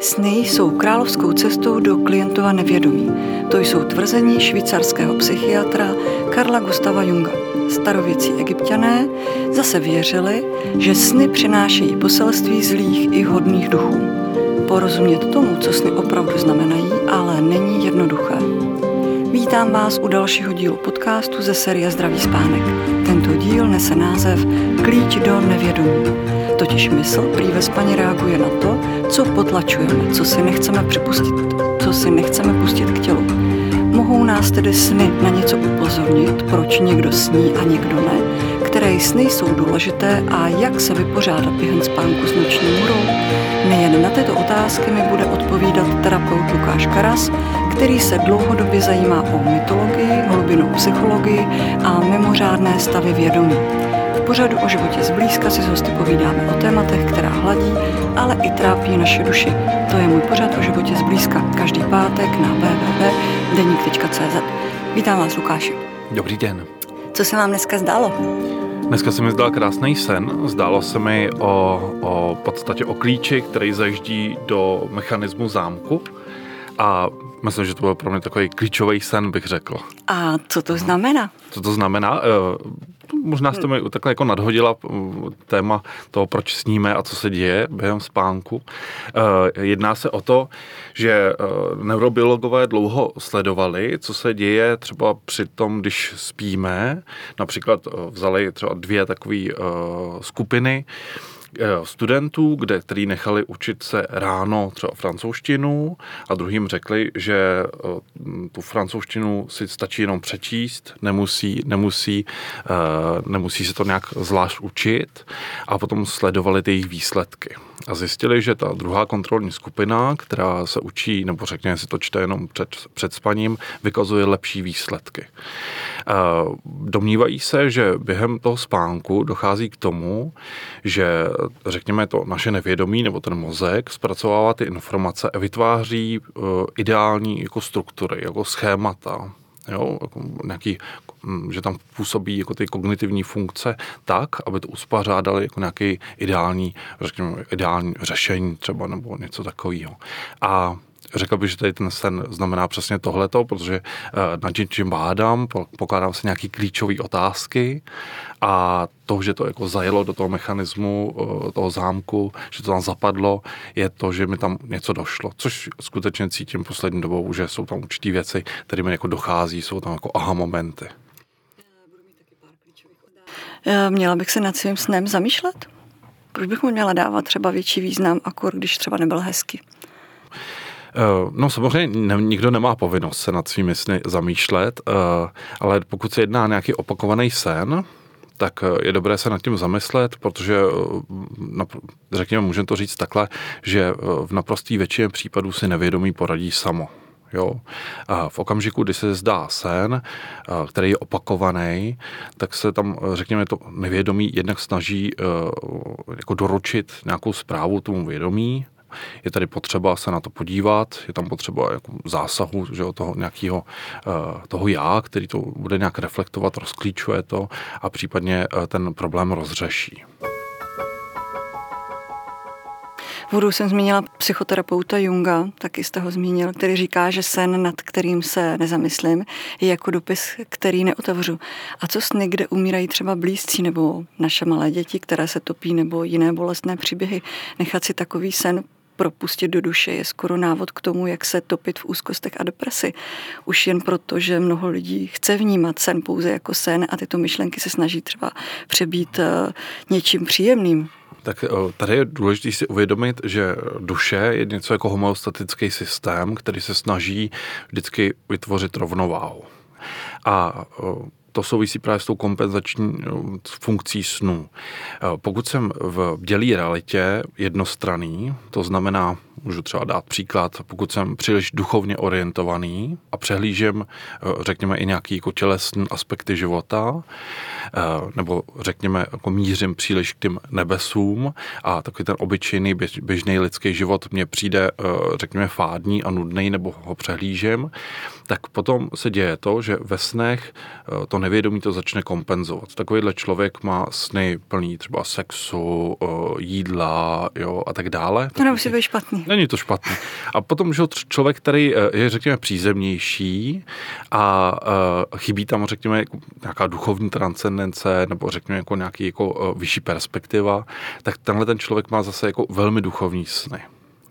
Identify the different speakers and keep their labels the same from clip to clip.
Speaker 1: Sny jsou královskou cestou do klientova nevědomí. To jsou tvrzení švýcarského psychiatra Karla Gustava Junga. Starověcí egyptiané zase věřili, že sny přinášejí poselství zlých i hodných duchů. Porozumět tomu, co sny opravdu znamenají, ale není jednoduché. Vítám vás u dalšího dílu podcastu ze série Zdravý spánek. Tento díl nese název Klíč do nevědomí. Totiž mysl prý ve spaně reaguje na to, co potlačujeme, co si nechceme připustit, co si nechceme pustit k tělu. Mohou nás tedy sny na něco upozornit, proč někdo sní a někdo ne, které sny jsou důležité a jak se vypořádat během spánku s noční můrou. Nejen na tyto otázky mi bude odpovídat terapeut Lukáš Karas, který se dlouhodobě zajímá o mytologii, hlubinou psychologii a mimořádné stavy vědomí. Pořadu o životě zblízka si s hosty povídáme o tématech, která hladí, ale i trápí naše duši. To je můj pořad o životě zblízka. Každý pátek na www.denik.cz. Vítám vás, Lukáši.
Speaker 2: Dobrý den.
Speaker 1: Co se vám dneska zdálo?
Speaker 2: Dneska se mi zdal krásný sen. Zdálo se mi o, o podstatě o klíči, který zajíždí do mechanismu zámku. A myslím, že to byl pro mě takový klíčový sen, bych řekl.
Speaker 1: A co to znamená?
Speaker 2: Co to znamená? Eh, možná jste mi takhle jako nadhodila mm, téma toho, proč sníme a co se děje během spánku. Eh, jedná se o to, že eh, neurobiologové dlouho sledovali, co se děje třeba při tom, když spíme. Například vzali třeba dvě takové skupiny, Eh, studentů, kde, který nechali učit se ráno třeba francouzštinu a druhým řekli, že eh, tu francouzštinu si stačí jenom přečíst, nemusí, nemusí, eh, nemusí se to nějak zvlášť učit a potom sledovali ty jejich výsledky. A zjistili, že ta druhá kontrolní skupina, která se učí, nebo řekněme si to čte jenom před, před spaním, vykazuje lepší výsledky. Domnívají se, že během toho spánku dochází k tomu, že řekněme to naše nevědomí nebo ten mozek zpracovává ty informace a vytváří uh, ideální jako struktury, jako schémata, jo, jako nějaký, že tam působí jako ty kognitivní funkce tak, aby to uspořádali jako nějaký ideální, řekněme, ideální řešení třeba nebo něco takového. A Řekl bych, že tady ten sen znamená přesně tohleto, protože eh, na čím bádám, pokládám si nějaký klíčové otázky a to, že to jako zajelo do toho mechanismu, eh, toho zámku, že to tam zapadlo, je to, že mi tam něco došlo. Což skutečně cítím poslední dobou, že jsou tam určitý věci, které mi jako dochází, jsou tam jako aha momenty.
Speaker 1: Eh, měla bych se nad svým snem zamýšlet? Proč bych mu měla dávat třeba větší význam, akor když třeba nebyl hezky?
Speaker 2: Eh, no samozřejmě nikdo nemá povinnost se nad svými sny zamýšlet, eh, ale pokud se jedná nějaký opakovaný sen, tak eh, je dobré se nad tím zamyslet, protože řekněme, můžeme to říct takhle, že v naprostý většině případů si nevědomí poradí samo. Jo? A v okamžiku, kdy se zdá sen, který je opakovaný, tak se tam, řekněme, to nevědomí jednak snaží jako doručit nějakou zprávu tomu vědomí, je tady potřeba se na to podívat, je tam potřeba jako zásahu že, toho nějakého eh, toho já, který to bude nějak reflektovat, rozklíčuje to a případně eh, ten problém rozřeší.
Speaker 1: V jsem zmínila psychoterapeuta Junga, taky jste ho zmínil, který říká, že sen, nad kterým se nezamyslím, je jako dopis, který neotevřu. A co sny, kde umírají třeba blízcí nebo naše malé děti, které se topí, nebo jiné bolestné příběhy, nechat si takový sen propustit do duše je skoro návod k tomu, jak se topit v úzkostech a depresi. Už jen proto, že mnoho lidí chce vnímat sen pouze jako sen a tyto myšlenky se snaží třeba přebít eh, něčím příjemným.
Speaker 2: Tak eh, tady je důležité si uvědomit, že duše je něco jako homeostatický systém, který se snaží vždycky vytvořit rovnováhu. A eh, to souvisí právě s tou kompenzační no, funkcí snu. Pokud jsem v dělí realitě jednostraný, to znamená, můžu třeba dát příklad, pokud jsem příliš duchovně orientovaný a přehlížím, řekněme, i nějaký jako tělesný aspekty života, nebo řekněme, jako mířím příliš k těm nebesům a takový ten obyčejný běžný lidský život mně přijde, řekněme, fádní a nudný, nebo ho přehlížím, tak potom se děje to, že ve snech to nevědomí to začne kompenzovat. Takovýhle člověk má sny plný třeba sexu, jídla jo, a tak dále.
Speaker 1: To nemusí být špatný.
Speaker 2: Není to špatný. A potom, že člověk, který e, je, řekněme, přízemnější a uh, chybí tam, řekněme, jako nějaká duchovní transcendence nebo řekněme jako nějaký jako vyšší perspektiva, tak tenhle ten člověk má zase jako velmi duchovní sny.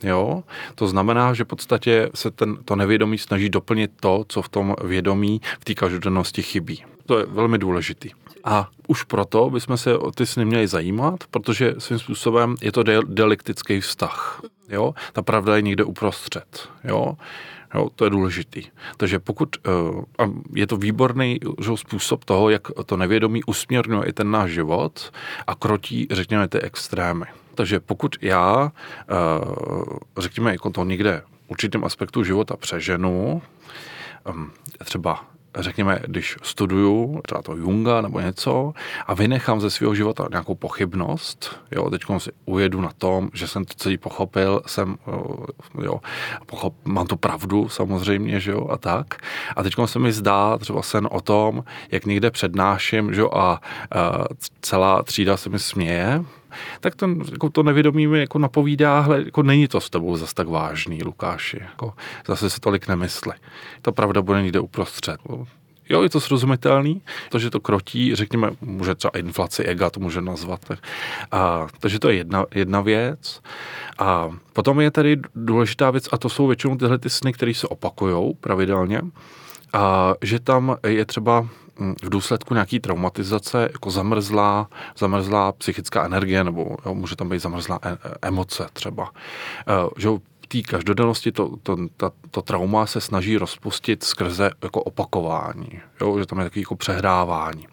Speaker 2: Jo? To znamená, že v podstatě se ten, to nevědomí snaží doplnit to, co v tom vědomí v té každodennosti chybí. To je velmi důležitý. A už proto bychom se o ty sny měli zajímat, protože svým způsobem je to dialektický vztah. Jo? Ta pravda je někde uprostřed. Jo? Jo, to je důležitý. Takže pokud uh, je to výborný že, způsob toho, jak to nevědomí usměrňuje i ten náš život a krotí, řekněme, ty extrémy. Takže pokud já, uh, řekněme, jako to někde určitým aspektu života přeženu, třeba řekněme, když studuju třeba to Junga nebo něco a vynechám ze svého života nějakou pochybnost, jo, teď si ujedu na tom, že jsem to celý pochopil, jsem, jo, pochop, mám tu pravdu samozřejmě, že jo, a tak. A teď se mi zdá třeba sen o tom, jak někde přednáším, že jo, a, a celá třída se mi směje, tak ten, jako to nevědomí mi jako napovídá, hle, jako není to s tebou zase tak vážný, Lukáši. Jako, zase si tolik nemysli. Ta pravda bude někde uprostřed. Jo, je to srozumitelný, to, že to krotí, řekněme, může třeba inflaci ega, to může nazvat. Tak. A, takže to je jedna, jedna věc. A potom je tady důležitá věc, a to jsou většinou tyhle ty sny, které se opakují pravidelně, a že tam je třeba v důsledku nějaký traumatizace jako zamrzlá, zamrzlá psychická energie, nebo jo, může tam být zamrzlá e- emoce třeba. E, že v té každodennosti to, to, to, to trauma se snaží rozpustit skrze jako opakování, jo, že tam je takový jako přehrávání.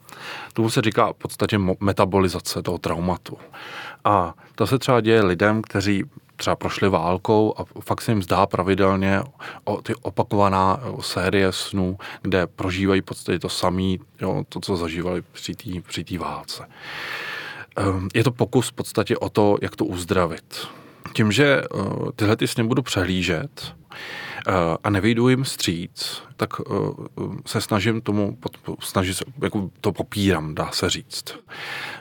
Speaker 2: Tomu se říká v podstatě metabolizace toho traumatu. A to se třeba děje lidem, kteří třeba prošli válkou a fakt se jim zdá pravidelně o ty opakovaná série snů, kde prožívají podstatě to samé, to, co zažívali při té při válce. Ehm, je to pokus v podstatě o to, jak to uzdravit. Tím, že eh, tyhle ty sny budu přehlížet, Eh, a nevejdu jim stříc, tak eh, se snažím tomu, snažím se, jako to popírám, dá se říct.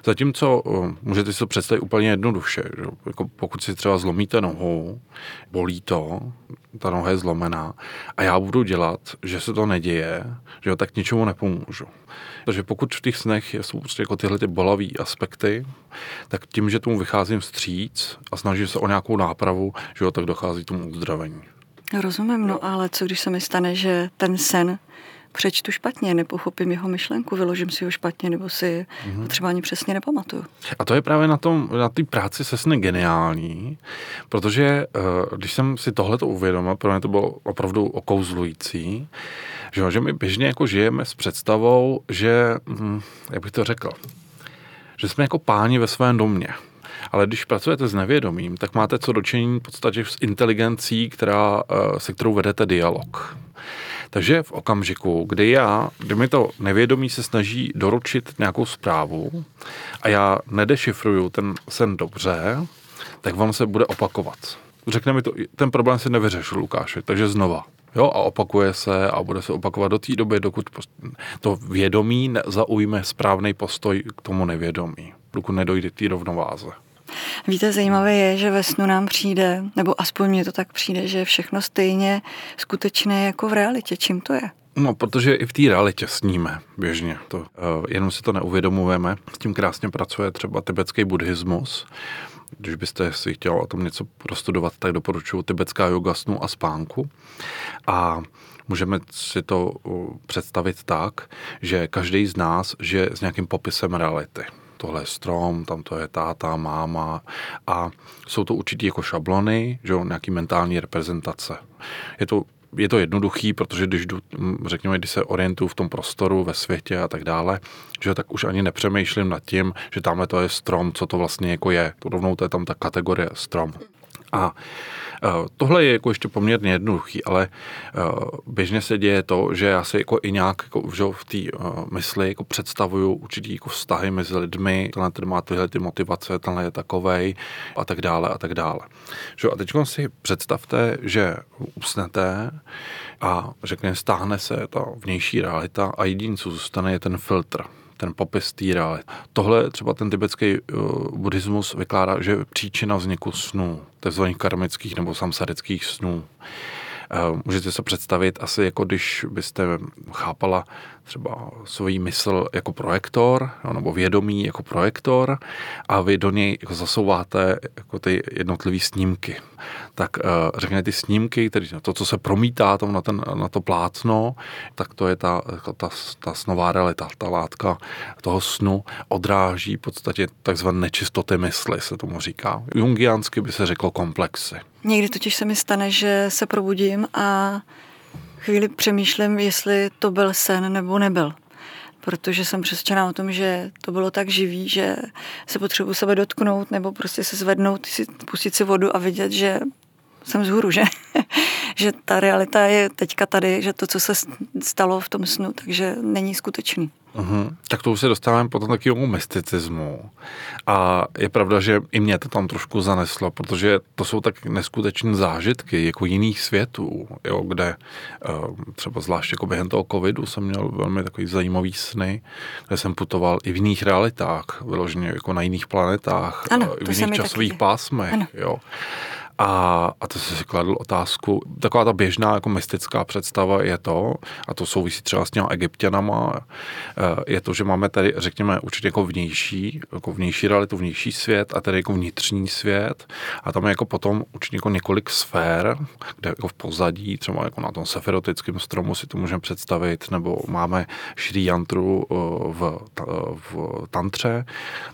Speaker 2: Zatímco eh, můžete si to představit úplně jednoduše, že? Jako pokud si třeba zlomíte nohu, bolí to, ta noha je zlomená a já budu dělat, že se to neděje, že tak ničemu nepomůžu. Takže pokud v těch snech jsou prostě jako tyhle ty bolavé aspekty, tak tím, že tomu vycházím vstříc a snažím se o nějakou nápravu, že tak dochází tomu uzdravení.
Speaker 1: Rozumím, no ale co když se mi stane, že ten sen přečtu špatně, nepochopím jeho myšlenku, vyložím si ho špatně, nebo si mm-hmm. třeba ani přesně nepamatuju.
Speaker 2: A to je právě na tom, na té práci se sny geniální, protože uh, když jsem si tohle to uvědomil, pro mě to bylo opravdu okouzlující, že, že my běžně jako žijeme s představou, že, hm, jak bych to řekl, že jsme jako páni ve svém domě. Ale když pracujete s nevědomím, tak máte co dočení v podstatě s inteligencí, která, eh, se kterou vedete dialog. Takže v okamžiku, kdy já, kdy mi to nevědomí se snaží doručit nějakou zprávu a já nedešifruju ten sen dobře, tak vám se bude opakovat. Řekne mi to, ten problém si nevyřešil Lukáši, takže znova. Jo, a opakuje se a bude se opakovat do té doby, dokud to vědomí zaujme správný postoj k tomu nevědomí, dokud nedojde k té rovnováze.
Speaker 1: Víte, zajímavé je, že ve snu nám přijde, nebo aspoň mně to tak přijde, že je všechno stejně skutečné jako v realitě. Čím to je?
Speaker 2: No, protože i v té realitě sníme běžně. To, uh, jenom si to neuvědomujeme. S tím krásně pracuje třeba tibetský buddhismus. Když byste si chtěl o tom něco prostudovat, tak doporučuji tibetská yoga snu a spánku. A můžeme si to představit tak, že každý z nás žije s nějakým popisem reality tohle je strom, tam to je táta, máma a jsou to určitě jako šablony, že jo, nějaký mentální reprezentace. Je to je to jednoduchý, protože když jdu, řekněme, když se orientuju v tom prostoru, ve světě a tak dále, že tak už ani nepřemýšlím nad tím, že tamhle to je strom, co to vlastně jako je. To rovnou to je tam ta kategorie strom. A Tohle je jako ještě poměrně jednoduchý, ale běžně se děje to, že já si jako i nějak jako, v té mysli jako představuju určitý jako vztahy mezi lidmi, tenhle ten má tyhle ty motivace, tenhle je takovej a tak dále a tak dále. Že? A teď si představte, že usnete a řekněme, stáhne se ta vnější realita a jediný, co zůstane, je ten filtr ten popis té reality. Tohle třeba ten tibetský uh, buddhismus vykládá, že je příčina vzniku snů, tzv. karmických nebo samsarických snů. Uh, můžete se představit asi jako když byste chápala třeba svůj mysl jako projektor, no, nebo vědomí jako projektor a vy do něj jako zasouváte jako ty jednotlivé snímky. Tak uh, řekněme ty snímky, tedy to, co se promítá tam na, ten, na to plátno, tak to je ta, jako ta, ta snová realita, ta látka toho snu odráží v podstatě takzvané nečistoty mysli, se tomu říká. Jungiansky by se řeklo komplexy.
Speaker 1: Někdy totiž se mi stane, že se probudím a chvíli přemýšlím, jestli to byl sen nebo nebyl. Protože jsem přesvědčená o tom, že to bylo tak živý, že se potřebuji sebe dotknout nebo prostě se zvednout, pustit si vodu a vidět, že jsem vzhůru, že, že ta realita je teďka tady, že to, co se stalo v tom snu, takže není skutečný.
Speaker 2: Uhum. Tak to už se dostáváme potom takovému mysticismu. A je pravda, že i mě to tam trošku zaneslo, protože to jsou tak neskutečné zážitky jako jiných světů, jo, kde uh, třeba zvlášť jako během toho covidu jsem měl velmi takový zajímavý sny, kde jsem putoval i v jiných realitách, vyloženě jako na jiných planetách,
Speaker 1: ano,
Speaker 2: uh, v jiných časových taky. pásmech. Ano. Jo. A, a to si kladl otázku, taková ta běžná jako mystická představa je to, a to souvisí třeba s těmi egyptianama, eh, je to, že máme tady, řekněme, určitě jako vnější, jako vnější realitu, vnější svět a tady jako vnitřní svět a tam je jako potom určitě jako několik sfér, kde jako v pozadí, třeba jako na tom seferotickém stromu si to můžeme představit, nebo máme Šri Yantru eh, v, v tantře.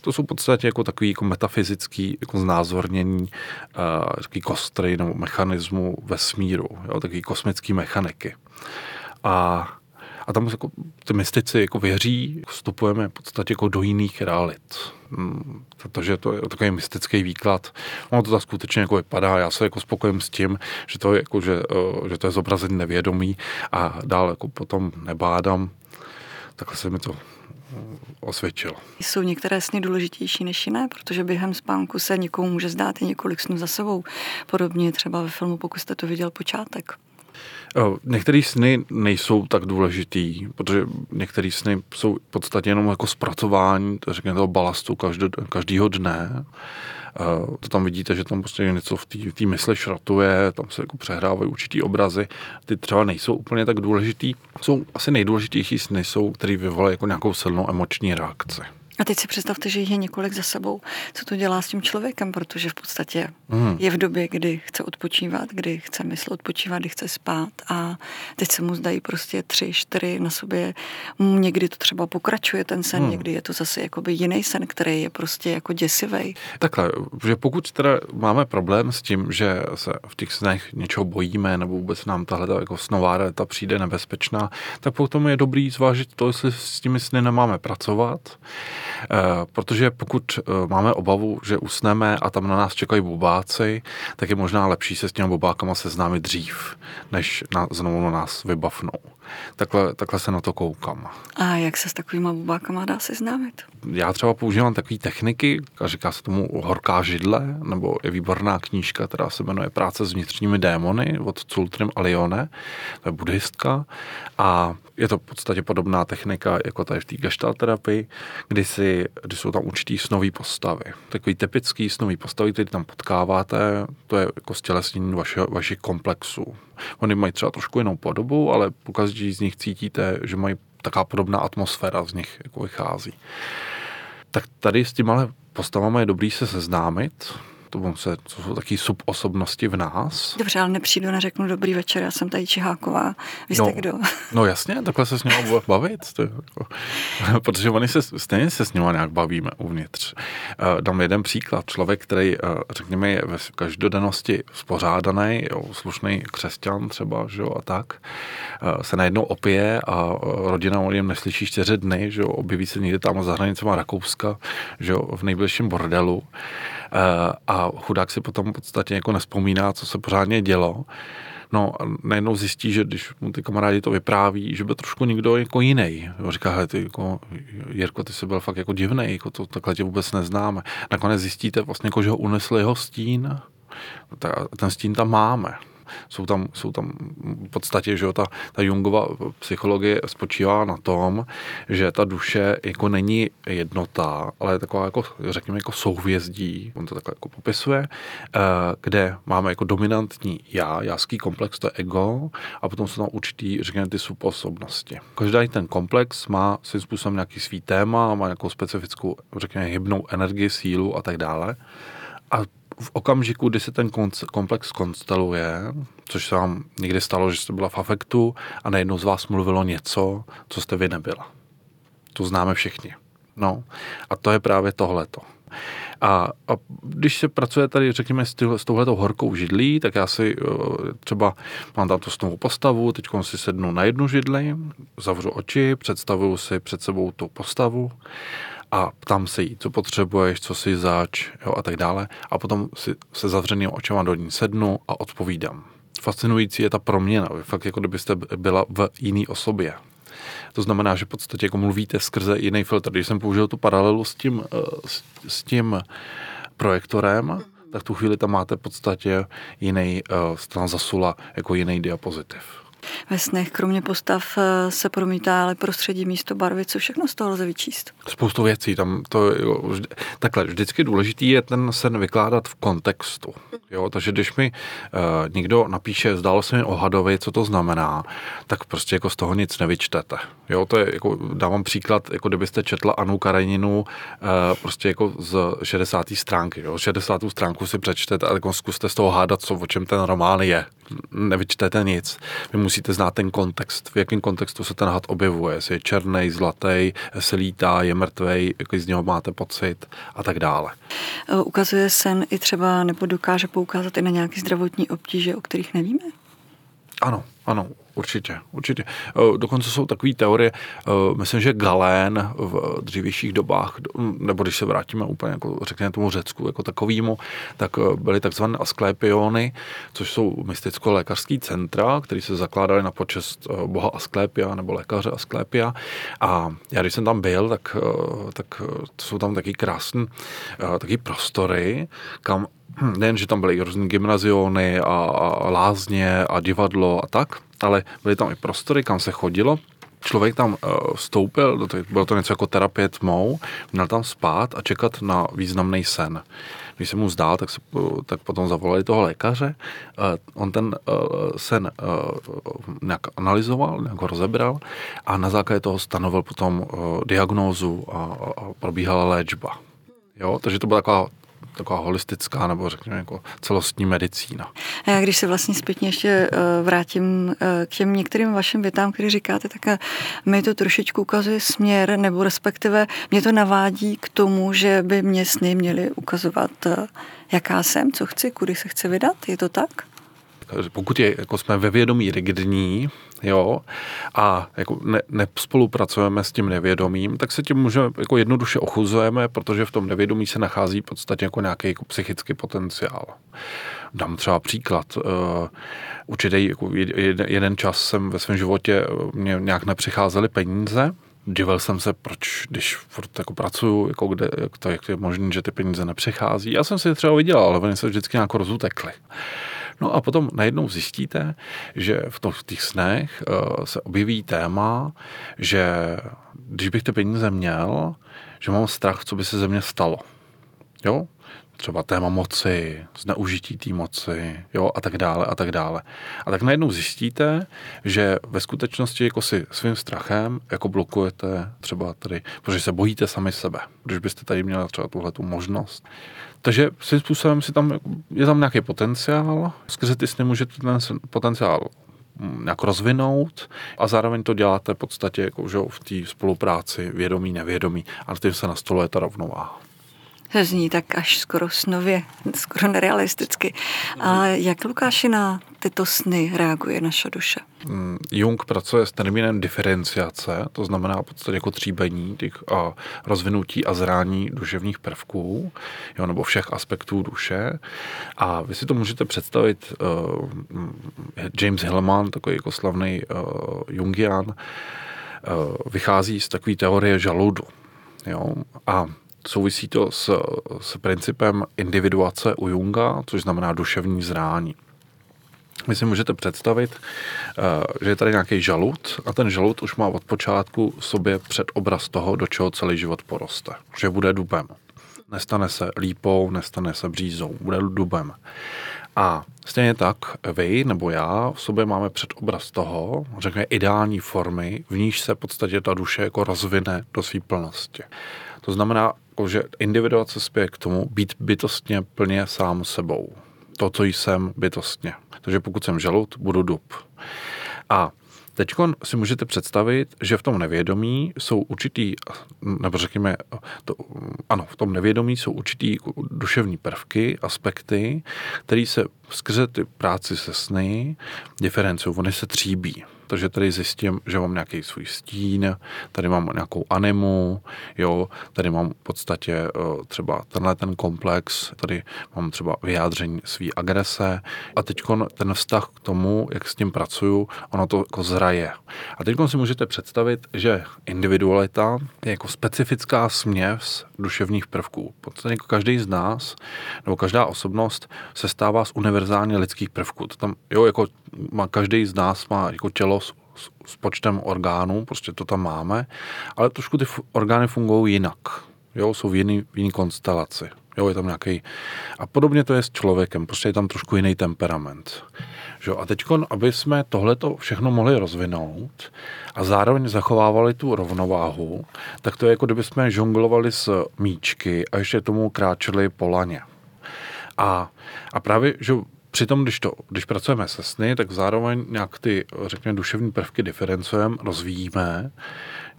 Speaker 2: To jsou v podstatě jako takový jako metafyzický jako znázornění takový kostry nebo mechanismu vesmíru, jo, takový kosmický mechaniky. A, a tam jako, ty mystici jako věří, vstupujeme v podstatě jako do jiných realit. Hmm, protože to je takový mystický výklad. Ono to tak skutečně jako vypadá. Já se jako spokojím s tím, že to je, jako, že, eh, že to je zobrazení nevědomí a dál jako potom nebádám. Takhle se mi to osvědčil.
Speaker 1: Jsou některé sny důležitější než jiné, protože během spánku se někomu může zdát i několik snů za sebou. Podobně třeba ve filmu, pokud jste to viděl počátek.
Speaker 2: Některé sny nejsou tak důležitý, protože některé sny jsou v podstatě jenom jako zpracování, to řekněme, toho balastu každého dne to tam vidíte, že tam prostě něco v té mysli šratuje, tam se jako přehrávají určitý obrazy, ty třeba nejsou úplně tak důležitý. Jsou asi nejdůležitější sny, jsou, který vyvolají jako nějakou silnou emoční reakci.
Speaker 1: A teď si představte, že jich je několik za sebou. Co to dělá s tím člověkem, protože v podstatě mm. je v době, kdy chce odpočívat, kdy chce mysl odpočívat, kdy chce spát a teď se mu zdají prostě tři, čtyři na sobě. Někdy to třeba pokračuje ten sen, mm. někdy je to zase jakoby jiný sen, který je prostě jako děsivý.
Speaker 2: Takhle, že pokud teda máme problém s tím, že se v těch snech něčeho bojíme nebo vůbec nám tahle jako snová realita přijde nebezpečná, tak potom je dobrý zvážit to, jestli s těmi sny nemáme pracovat protože pokud eh, máme obavu, že usneme a tam na nás čekají bobáci, tak je možná lepší se s těmi bobákama seznámit dřív, než na, znovu na nás vybavnou. Takhle, takhle se na to koukám.
Speaker 1: A jak se s takovými bubákama dá seznámit?
Speaker 2: Já třeba používám takové techniky, a říká se tomu horká židle, nebo je výborná knížka, která se jmenuje Práce s vnitřními démony od Cultrim Alione, to je buddhistka a je to v podstatě podobná technika jako tady v té gestalt terapii, kdy, si, kdy jsou tam určitý snový postavy. Takový typický snový postavy, který tam potkáváte, to je jako stělesnění vaše, vašich komplexů. Oni mají třeba trošku jinou podobu, ale po každý z nich cítíte, že mají taková podobná atmosféra z nich jako vychází. Tak tady s těma postavami je dobrý se seznámit, to, se, to jsou taky subosobnosti v nás.
Speaker 1: Dobře, ale nepřijdu, neřeknu dobrý večer, já jsem tady Čiháková, vy jste
Speaker 2: no,
Speaker 1: kdo?
Speaker 2: No jasně, takhle se s ním bavit, to jako, protože oni se, stejně se s ním nějak bavíme uvnitř. Uh, dám jeden příklad, člověk, který, uh, řekněme, je ve každodennosti spořádaný, jo, slušný křesťan třeba, že jo, a tak, uh, se najednou opije a rodina o něm neslyší čtyři dny, že jo, objeví se někde tam za hranicema Rakouska, že jo, v nejbližším bordelu a a chudák si potom v podstatě jako nespomíná, co se pořádně dělo. No a najednou zjistí, že když mu ty kamarádi to vypráví, že byl trošku někdo jako jiný. Říká, hele, ty jako, Jirko, ty jsi byl fakt jako divný, jako to, takhle tě vůbec neznáme. Nakonec zjistíte vlastně, jako, že ho unesl jeho stín. Ten stín tam máme jsou tam, jsou tam v podstatě, že jo, ta, ta Jungova psychologie spočívá na tom, že ta duše jako není jednota, ale je taková jako, řekněme, jako souhvězdí, on to takhle jako popisuje, eh, kde máme jako dominantní já, jáský komplex, to je ego, a potom jsou tam určitý, řekněme, ty subosobnosti. Každý ten komplex má svým způsobem nějaký svý téma, má nějakou specifickou, řekněme, hybnou energii, sílu a tak dále. A v okamžiku, kdy se ten komplex konsteluje, což se vám někdy stalo, že jste byla v afektu a najednou z vás mluvilo něco, co jste vy nebyla. To známe všichni. No. A to je právě tohleto. A, a když se pracuje tady, řekněme, s, s touhletou horkou židlí, tak já si eh, třeba mám tam tu snovou postavu, teď si sednu na jednu židli, zavřu oči, představuju si před sebou tu postavu a ptám se jí, co potřebuješ, co si zač jo, a tak dále. A potom si se zavřeným očima do ní sednu a odpovídám. Fascinující je ta proměna, fakt jako kdybyste byla v jiný osobě. To znamená, že v podstatě jako mluvíte skrze jiný filtr. Když jsem použil tu paralelu s tím, eh, s, s tím projektorem, tak tu chvíli tam máte v podstatě jiný, uh, stran zasula jako jiný diapozitiv.
Speaker 1: Ve snech kromě postav eh, se promítá ale prostředí místo barvy, co všechno z toho lze vyčíst.
Speaker 2: Spoustu věcí. Tam to, jo, vždy, takhle, vždycky důležitý je ten sen vykládat v kontextu. Jo? Takže když mi uh, někdo napíše, zdálo se mi o hadovi, co to znamená, tak prostě jako z toho nic nevyčtete. Jo? To je, jako, dávám příklad, jako kdybyste četla Anu Kareninu uh, prostě jako z 60. stránky. Jo? 60. stránku si přečtete a jako zkuste z toho hádat, co, o čem ten román je. Nevyčtete nic. Vy musíte znát ten kontext, v jakém kontextu se ten had objevuje, jestli je černý, zlatý, se lítá, je mrtvý, jaký z něho máte pocit a tak dále.
Speaker 1: Ukazuje sen i třeba, nebo dokáže poukázat i na nějaké zdravotní obtíže, o kterých nevíme?
Speaker 2: Ano, ano, určitě, určitě. Dokonce jsou takové teorie, myslím, že Galén v dřívějších dobách, nebo když se vrátíme úplně, jako řekněme tomu Řecku jako takovýmu, tak byly takzvané asklépiony, což jsou mysticko-lékařský centra, které se zakládaly na počest boha Asklépia nebo lékaře Asklépia. A já, když jsem tam byl, tak, tak jsou tam taky krásné taky prostory, kam nejen, že tam byly různé gymnaziony a, a lázně a divadlo a tak, ale byly tam i prostory, kam se chodilo. Člověk tam uh, vstoupil, bylo to něco jako terapie tmou, měl tam spát a čekat na významný sen. Když se mu zdál, tak, se, tak potom zavolali toho lékaře. Uh, on ten sen nějak analyzoval, nějak ho rozebral a na základě toho stanovil potom diagnózu a, a probíhala léčba. Jo, takže to byla taková taková holistická nebo řekněme jako celostní medicína.
Speaker 1: Já když se vlastně zpětně ještě eh, vrátím eh, k těm některým vašim větám, které říkáte, tak eh, mi to trošičku ukazuje směr, nebo respektive mě to navádí k tomu, že by mě sny měly ukazovat, jaká jsem, co chci, kudy se chci vydat. Je to tak?
Speaker 2: Pokud je, jako jsme ve vědomí rigidní, jo, a jako ne, nespolupracujeme s tím nevědomím, tak se tím můžeme jako jednoduše ochuzujeme, protože v tom nevědomí se nachází v podstatě jako nějaký jako psychický potenciál. Dám třeba příklad. Uh, určitě jako jeden, čas jsem ve svém životě eh, mě nějak nepřicházely peníze, Divil jsem se, proč, když furt jako pracuju, jako kde, jak to jak je možné, že ty peníze nepřichází. Já jsem si je třeba vydělal, ale oni se vždycky nějak rozutekli. No a potom najednou zjistíte, že v těch snech uh, se objeví téma, že když bych ty peníze měl, že mám strach, co by se ze mě stalo. Jo? Třeba téma moci, zneužití té moci, jo, a tak dále, a tak dále. A tak najednou zjistíte, že ve skutečnosti jako si svým strachem jako blokujete třeba tady, protože se bojíte sami sebe, když byste tady měli třeba tuhle tu možnost. Takže svým způsobem si tam, je tam nějaký potenciál, skrze ty sny můžete ten potenciál mm, nějak rozvinout a zároveň to děláte v podstatě jako, že v té spolupráci vědomí, nevědomí a tím se nastoluje ta rovnováha
Speaker 1: zní tak až skoro snově, skoro nerealisticky. Ale jak Lukáši na tyto sny reaguje naše duše?
Speaker 2: Mm, Jung pracuje s termínem diferenciace, to znamená v podstatě jako tříbení těch a rozvinutí a zrání duševních prvků, jo, nebo všech aspektů duše. A vy si to můžete představit, uh, James Hillman, takový jako slavný uh, Jungian, uh, vychází z takové teorie žaludu. Jo? A souvisí to s, s principem individuace u Junga, což znamená duševní zrání. Vy si můžete představit, eh, že je tady nějaký žalud a ten žalud už má od počátku sobě předobraz toho, do čeho celý život poroste. Že bude dubem. Nestane se lípou, nestane se břízou, bude dubem. A stejně tak vy nebo já v sobě máme předobraz toho, řekněme ideální formy, v níž se v podstatě ta duše jako rozvine do své plnosti. To znamená, jako, že individuace spěje k tomu být bytostně plně sám sebou. To, co jsem bytostně. Takže pokud jsem žalud, budu dub. A Teď si můžete představit, že v tom nevědomí jsou určitý, nebo řekněme, to, ano, v tom nevědomí jsou určitý duševní prvky, aspekty, které se skrze ty práci se sny diferencují, oni se tříbí takže tady zjistím, že mám nějaký svůj stín, tady mám nějakou animu, jo, tady mám v podstatě eh, třeba tenhle ten komplex, tady mám třeba vyjádření své agrese a teď ten vztah k tomu, jak s tím pracuju, ono to jako zraje. A teď si můžete představit, že individualita je jako specifická směs duševních prvků. V podstatě jako každý z nás, nebo každá osobnost se stává z univerzálně lidských prvků. To tam, jo, jako má, každý z nás má jako tělo s, s, počtem orgánů, prostě to tam máme, ale trošku ty orgány fungují jinak. Jo, jsou v jiný, v jiný konstelaci. Jo, je tam nějaký... A podobně to je s člověkem, prostě je tam trošku jiný temperament. Že? A teď, aby jsme tohleto všechno mohli rozvinout a zároveň zachovávali tu rovnováhu, tak to je jako kdyby jsme žonglovali s míčky a ještě tomu kráčeli po laně. A, a právě, že Přitom, když, to, když pracujeme se sny, tak zároveň nějak ty, řekněme, duševní prvky diferencujeme, rozvíjíme,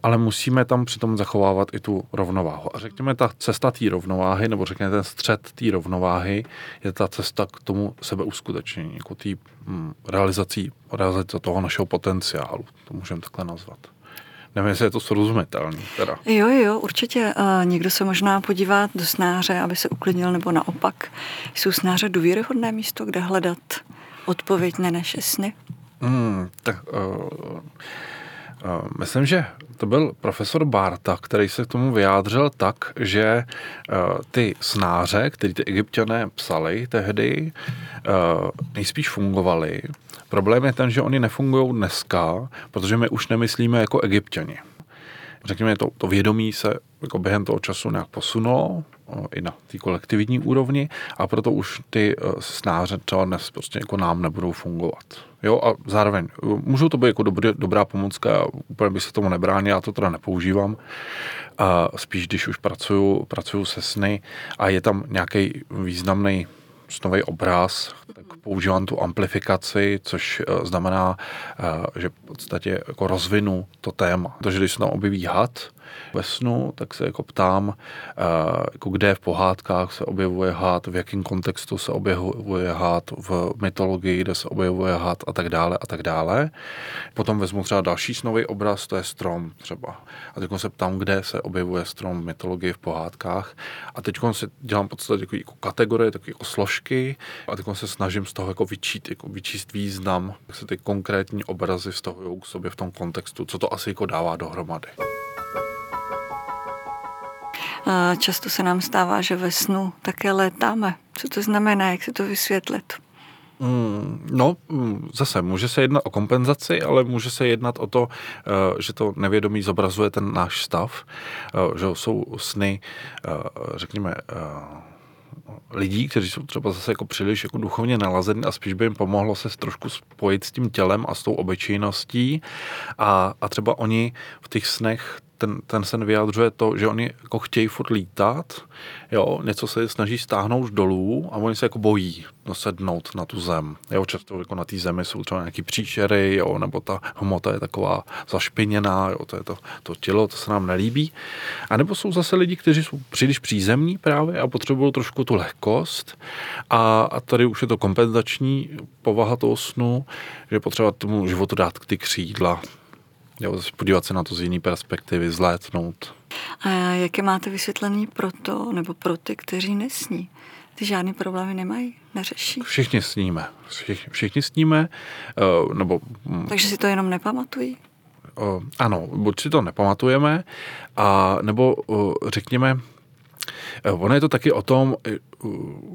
Speaker 2: ale musíme tam přitom zachovávat i tu rovnováhu. A řekněme, ta cesta té rovnováhy, nebo řekněme ten střed té rovnováhy, je ta cesta k tomu sebeuskutečnění, jako té hm, realizací, realizace toho našeho potenciálu. To můžeme takhle nazvat. Nevím, jestli je to srozumitelný. Teda.
Speaker 1: Jo, jo, určitě. A někdo se možná podívá do snáře, aby se uklidnil, nebo naopak. Jsou snáře důvěryhodné místo, kde hledat odpověď na naše sny?
Speaker 2: Hmm, tak, uh, uh, myslím, že to byl profesor Barta, který se k tomu vyjádřil tak, že uh, ty snáře, které ty egyptiané psali tehdy, uh, nejspíš fungovaly Problém je ten, že oni nefungují dneska, protože my už nemyslíme jako egyptěni. Řekněme, to, to vědomí se jako během toho času nějak posunulo i na té kolektivní úrovni a proto už ty e, snáře třeba dnes prostě jako nám nebudou fungovat. Jo, a zároveň e, můžou to být jako dobrý, dobrá pomocka, úplně bych se tomu nebránil, já to teda nepoužívám. A spíš, když už pracuju, pracuju se sny a je tam nějaký významný snový obraz, tak používám tu amplifikaci, což eh, znamená, eh, že v podstatě jako rozvinu to téma. Takže když se tam objeví had, ve snu, tak se jako ptám, eh, jako kde v pohádkách se objevuje had, v jakém kontextu se objevuje had, v mytologii, kde se objevuje had a tak dále a tak dále. Potom vezmu třeba další snový obraz, to je strom třeba. A teď se ptám, kde se objevuje strom v mytologii, v pohádkách. A teď si dělám v podstatě jako, jako kategorie, takové jako složky a teď se snažím z toho jako vyčít, jako vyčíst význam, jak se ty konkrétní obrazy vztahují k sobě v tom kontextu, co to asi jako dává dohromady.
Speaker 1: Často se nám stává, že ve snu také létáme. Co to znamená, jak se to vysvětlit?
Speaker 2: Mm, no, mm, zase může se jednat o kompenzaci, ale může se jednat o to, eh, že to nevědomí zobrazuje ten náš stav, eh, že jsou sny, eh, řekněme, lidí, kteří jsou třeba zase jako příliš jako duchovně nalazení a spíš by jim pomohlo se trošku spojit s tím tělem a s tou obyčejností a, a třeba oni v těch snech ten, ten sen vyjadřuje to, že oni jako chtějí furt lítat, jo, něco se snaží stáhnout dolů a oni se jako bojí dosednout na tu zem. Jo, často jako na té zemi jsou třeba nějaký příšery, jo, nebo ta hmota je taková zašpiněná, jo, to je to, to tělo, to se nám nelíbí. A nebo jsou zase lidi, kteří jsou příliš přízemní právě a potřebují trošku tu lehkost. A, a tady už je to kompenzační povaha toho snu, že potřeba tomu životu dát ty křídla, jo, podívat se na to z jiné perspektivy, zlétnout.
Speaker 1: A jaké máte vysvětlení pro to, nebo pro ty, kteří nesní? Ty žádný problémy nemají, neřeší?
Speaker 2: Všichni sníme. Všichni, všichni sníme, uh, nebo...
Speaker 1: Hm. Takže si to jenom nepamatují?
Speaker 2: Uh, ano, buď si to nepamatujeme, a nebo uh, řekněme, ono je to taky o tom,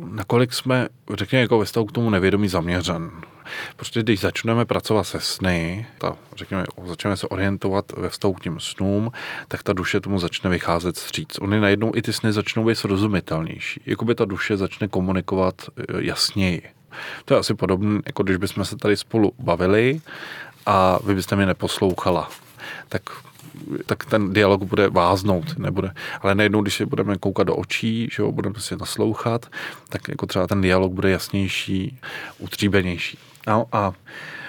Speaker 2: nakolik jsme, řekněme, jako ve stavu k tomu nevědomí zaměřen. Prostě když začneme pracovat se sny, ta, řekněme, začneme se orientovat ve vztahu k těm snům, tak ta duše tomu začne vycházet stříc. Ony najednou i ty sny začnou být srozumitelnější. Jakoby ta duše začne komunikovat e, jasněji. To je asi podobné, jako když bychom se tady spolu bavili a vy byste mě neposlouchala. Tak tak ten dialog bude váznout, nebude. Ale najednou, když se budeme koukat do očí, že jo, budeme si naslouchat, tak jako třeba ten dialog bude jasnější, utříbenější. No a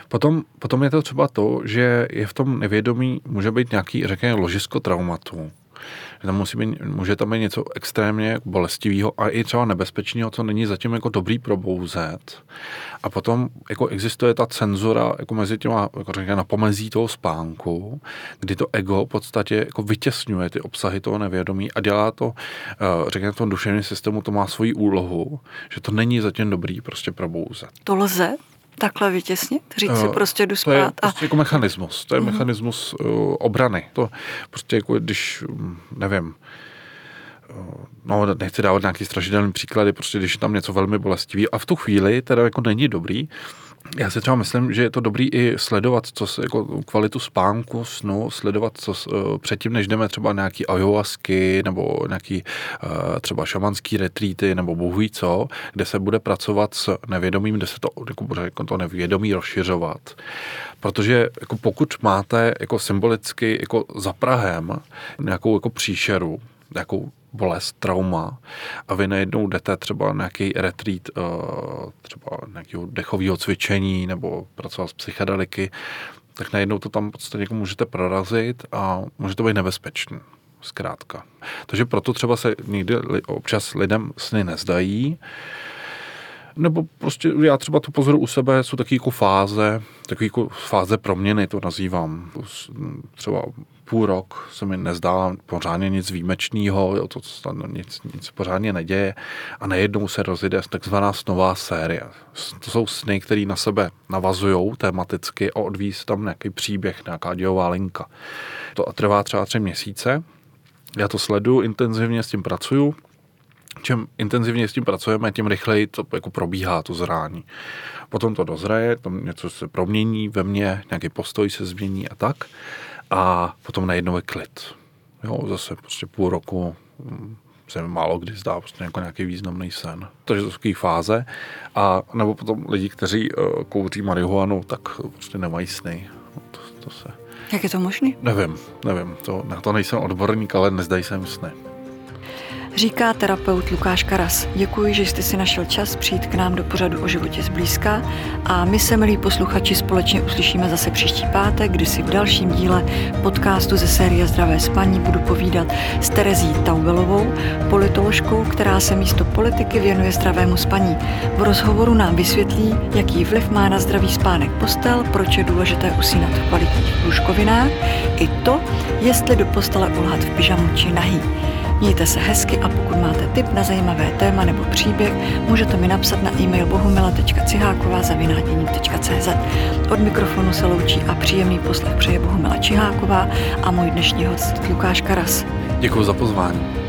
Speaker 2: potom, potom je to třeba to, že je v tom nevědomí, může být nějaký, řekněme, ložisko traumatu. Že tam musí být, může tam být něco extrémně bolestivého a i třeba nebezpečného, co není zatím jako dobrý probouzet. A potom jako existuje ta cenzura jako mezi těma, jako řekněme, na pomezí toho spánku, kdy to ego v podstatě jako vytěsňuje ty obsahy toho nevědomí a dělá to, eh, řekněme, v tom duševním systému to má svoji úlohu, že to není zatím dobrý prostě probouzet.
Speaker 1: To lze? Takhle vytěsnit? Říct si eh, prostě jdu spát?
Speaker 2: To je prostě jako mechanismus. To je uh-huh. mechanismus uh, obrany. To prostě jako když, mm, nevím, uh, no nechci dávat nějaký strašidelný příklady, prostě když je tam něco velmi bolestivý a v tu chvíli teda jako není dobrý, já si třeba myslím, že je to dobrý i sledovat, co se, jako kvalitu spánku, snu, sledovat, co uh, předtím, než jdeme třeba nějaký ayahuasky nebo nějaký uh, třeba šamanský retreaty nebo bohu co, kde se bude pracovat s nevědomím, kde se to, jako, bude jako to nevědomí rozšiřovat. Protože jako pokud máte jako symbolicky jako za Prahem nějakou jako příšeru, bolest, trauma a vy najednou jdete třeba na nějaký retreat, eh, třeba nějakého dechového cvičení nebo pracovat s psychedeliky, tak najednou to tam podstatě jako můžete prorazit a může to být nebezpečný. Zkrátka. Takže proto třeba se někdy občas lidem sny nezdají, nebo prostě já třeba to pozoru u sebe, jsou taky jako fáze, takový jako fáze proměny to nazývám. Třeba půl rok se mi nezdá pořádně nic výjimečného, to nic, nic pořádně neděje a najednou se rozjede takzvaná snová série. To jsou sny, které na sebe navazují tematicky a odvíjí se tam nějaký příběh, nějaká dějová linka. To trvá třeba tři měsíce. Já to sleduju, intenzivně s tím pracuju. Čím intenzivně s tím pracujeme, tím rychleji to jako probíhá, to zrání. Potom to dozraje, tam něco se promění ve mně, nějaký postoj se změní a tak a potom najednou je klid. Jo, zase prostě půl roku mm, se mi málo kdy zdá prostě jako nějaký významný sen. Takže to jsou fáze. A nebo potom lidi, kteří uh, kouří marihuanu, tak prostě nemají sny. No, to, to se...
Speaker 1: Jak je to možné?
Speaker 2: Nevím, nevím. To, na to nejsem odborník, ale nezdají se mi sny
Speaker 1: říká terapeut Lukáš Karas. Děkuji, že jste si našel čas přijít k nám do pořadu o životě zblízka a my se, milí posluchači, společně uslyšíme zase příští pátek, kdy si v dalším díle podcastu ze série Zdravé spaní budu povídat s Terezí Taubelovou, politoložkou, která se místo politiky věnuje zdravému spaní. V rozhovoru nám vysvětlí, jaký vliv má na zdravý spánek postel, proč je důležité usínat v kvalitních lůžkovinách, i to, jestli do postele ulhat v pyžamu či nahý. Mějte se hezky a pokud máte tip na zajímavé téma nebo příběh, můžete mi napsat na e-mail bohumila.ciháková.cz Od mikrofonu se loučí a příjemný poslech přeje Bohumila Čiháková a můj dnešní host Lukáš Karas.
Speaker 2: Děkuji za pozvání.